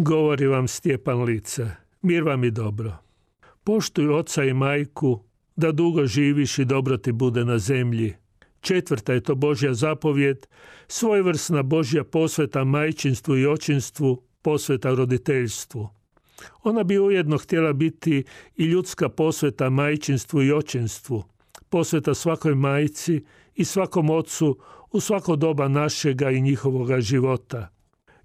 Govori vam Stjepan Lice, mir vam i dobro. Poštuj oca i majku, da dugo živiš i dobro ti bude na zemlji. Četvrta je to Božja zapovjed, svojevrsna Božja posveta majčinstvu i očinstvu, posveta roditeljstvu. Ona bi ujedno htjela biti i ljudska posveta majčinstvu i očinstvu, posveta svakoj majci i svakom ocu u svako doba našega i njihovoga života.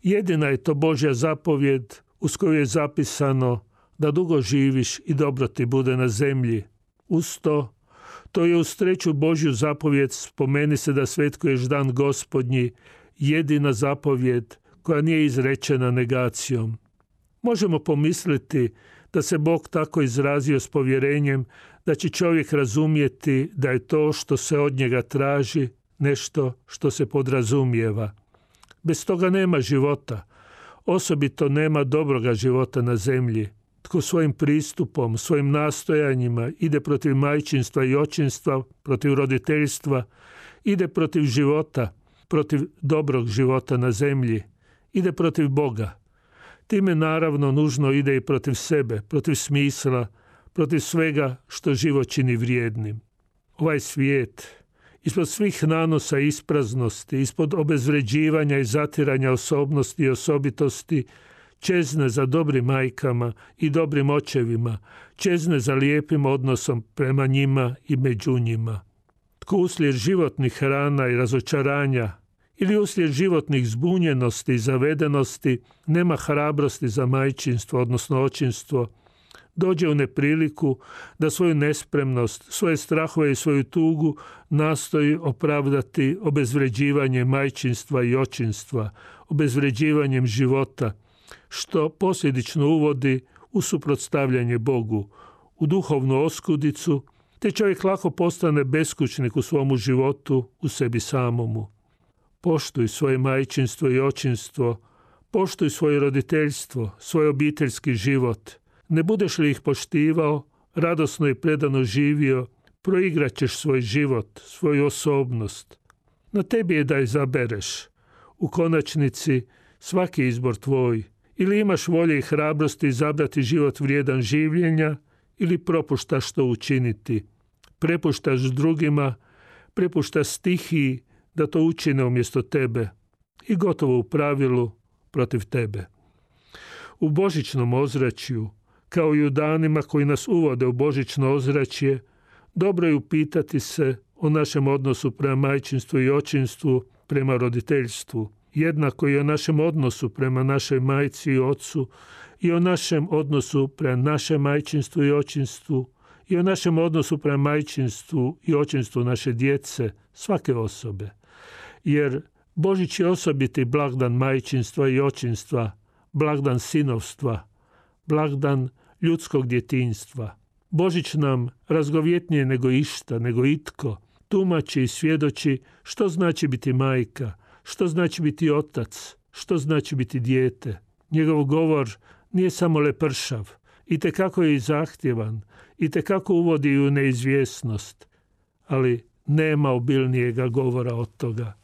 Jedina je to Božja zapovjed uz koju je zapisano da dugo živiš i dobro ti bude na zemlji. Uz to, to je uz treću Božju zapovjed spomeni se da svetkuješ dan gospodnji, jedina zapovjed koja nije izrečena negacijom. Možemo pomisliti da se Bog tako izrazio s povjerenjem da će čovjek razumjeti da je to što se od njega traži nešto što se podrazumijeva. Bez toga nema života. Osobito nema dobroga života na zemlji. Tko svojim pristupom, svojim nastojanjima ide protiv majčinstva i očinstva, protiv roditeljstva, ide protiv života, protiv dobrog života na zemlji, ide protiv Boga. Time naravno nužno ide i protiv sebe, protiv smisla, protiv svega što život čini vrijednim. Ovaj svijet, ispod svih nanosa ispraznosti, ispod obezvređivanja i zatiranja osobnosti i osobitosti, čezne za dobrim majkama i dobrim očevima, čezne za lijepim odnosom prema njima i među njima. Tko uslijed životnih hrana i razočaranja ili uslijed životnih zbunjenosti i zavedenosti nema hrabrosti za majčinstvo, odnosno očinstvo, dođe u nepriliku da svoju nespremnost, svoje strahove i svoju tugu nastoji opravdati obezvređivanje majčinstva i očinstva, obezvređivanjem života, što posljedično uvodi u suprotstavljanje Bogu, u duhovnu oskudicu, te čovjek lako postane beskućnik u svomu životu, u sebi samomu. Poštuj svoje majčinstvo i očinstvo, poštuj svoje roditeljstvo, svoj obiteljski život – ne budeš li ih poštivao, radosno i predano živio, proigrat ćeš svoj život, svoju osobnost. Na tebi je da izabereš. U konačnici svaki izbor tvoj. Ili imaš volje i hrabrosti izabrati život vrijedan življenja ili propuštaš to učiniti. Prepuštaš drugima, prepuštaš stihiji da to učine umjesto tebe i gotovo u pravilu protiv tebe. U božićnom ozračju kao i u danima koji nas uvode u božićno ozračje, dobro je upitati se o našem odnosu prema majčinstvu i očinstvu, prema roditeljstvu, jednako i o našem odnosu prema našoj majci i ocu i o našem odnosu prema našem majčinstvu i očinstvu i o našem odnosu prema majčinstvu i očinstvu naše djece, svake osobe. Jer Božić je osobiti blagdan majčinstva i očinstva, blagdan sinovstva, blagdan ljudskog djetinstva. Božić nam razgovjetnije nego išta, nego itko, tumači i svjedoči što znači biti majka, što znači biti otac, što znači biti dijete. Njegov govor nije samo lepršav, i kako je i zahtjevan, i kako uvodi u neizvjesnost, ali nema obilnijega govora od toga.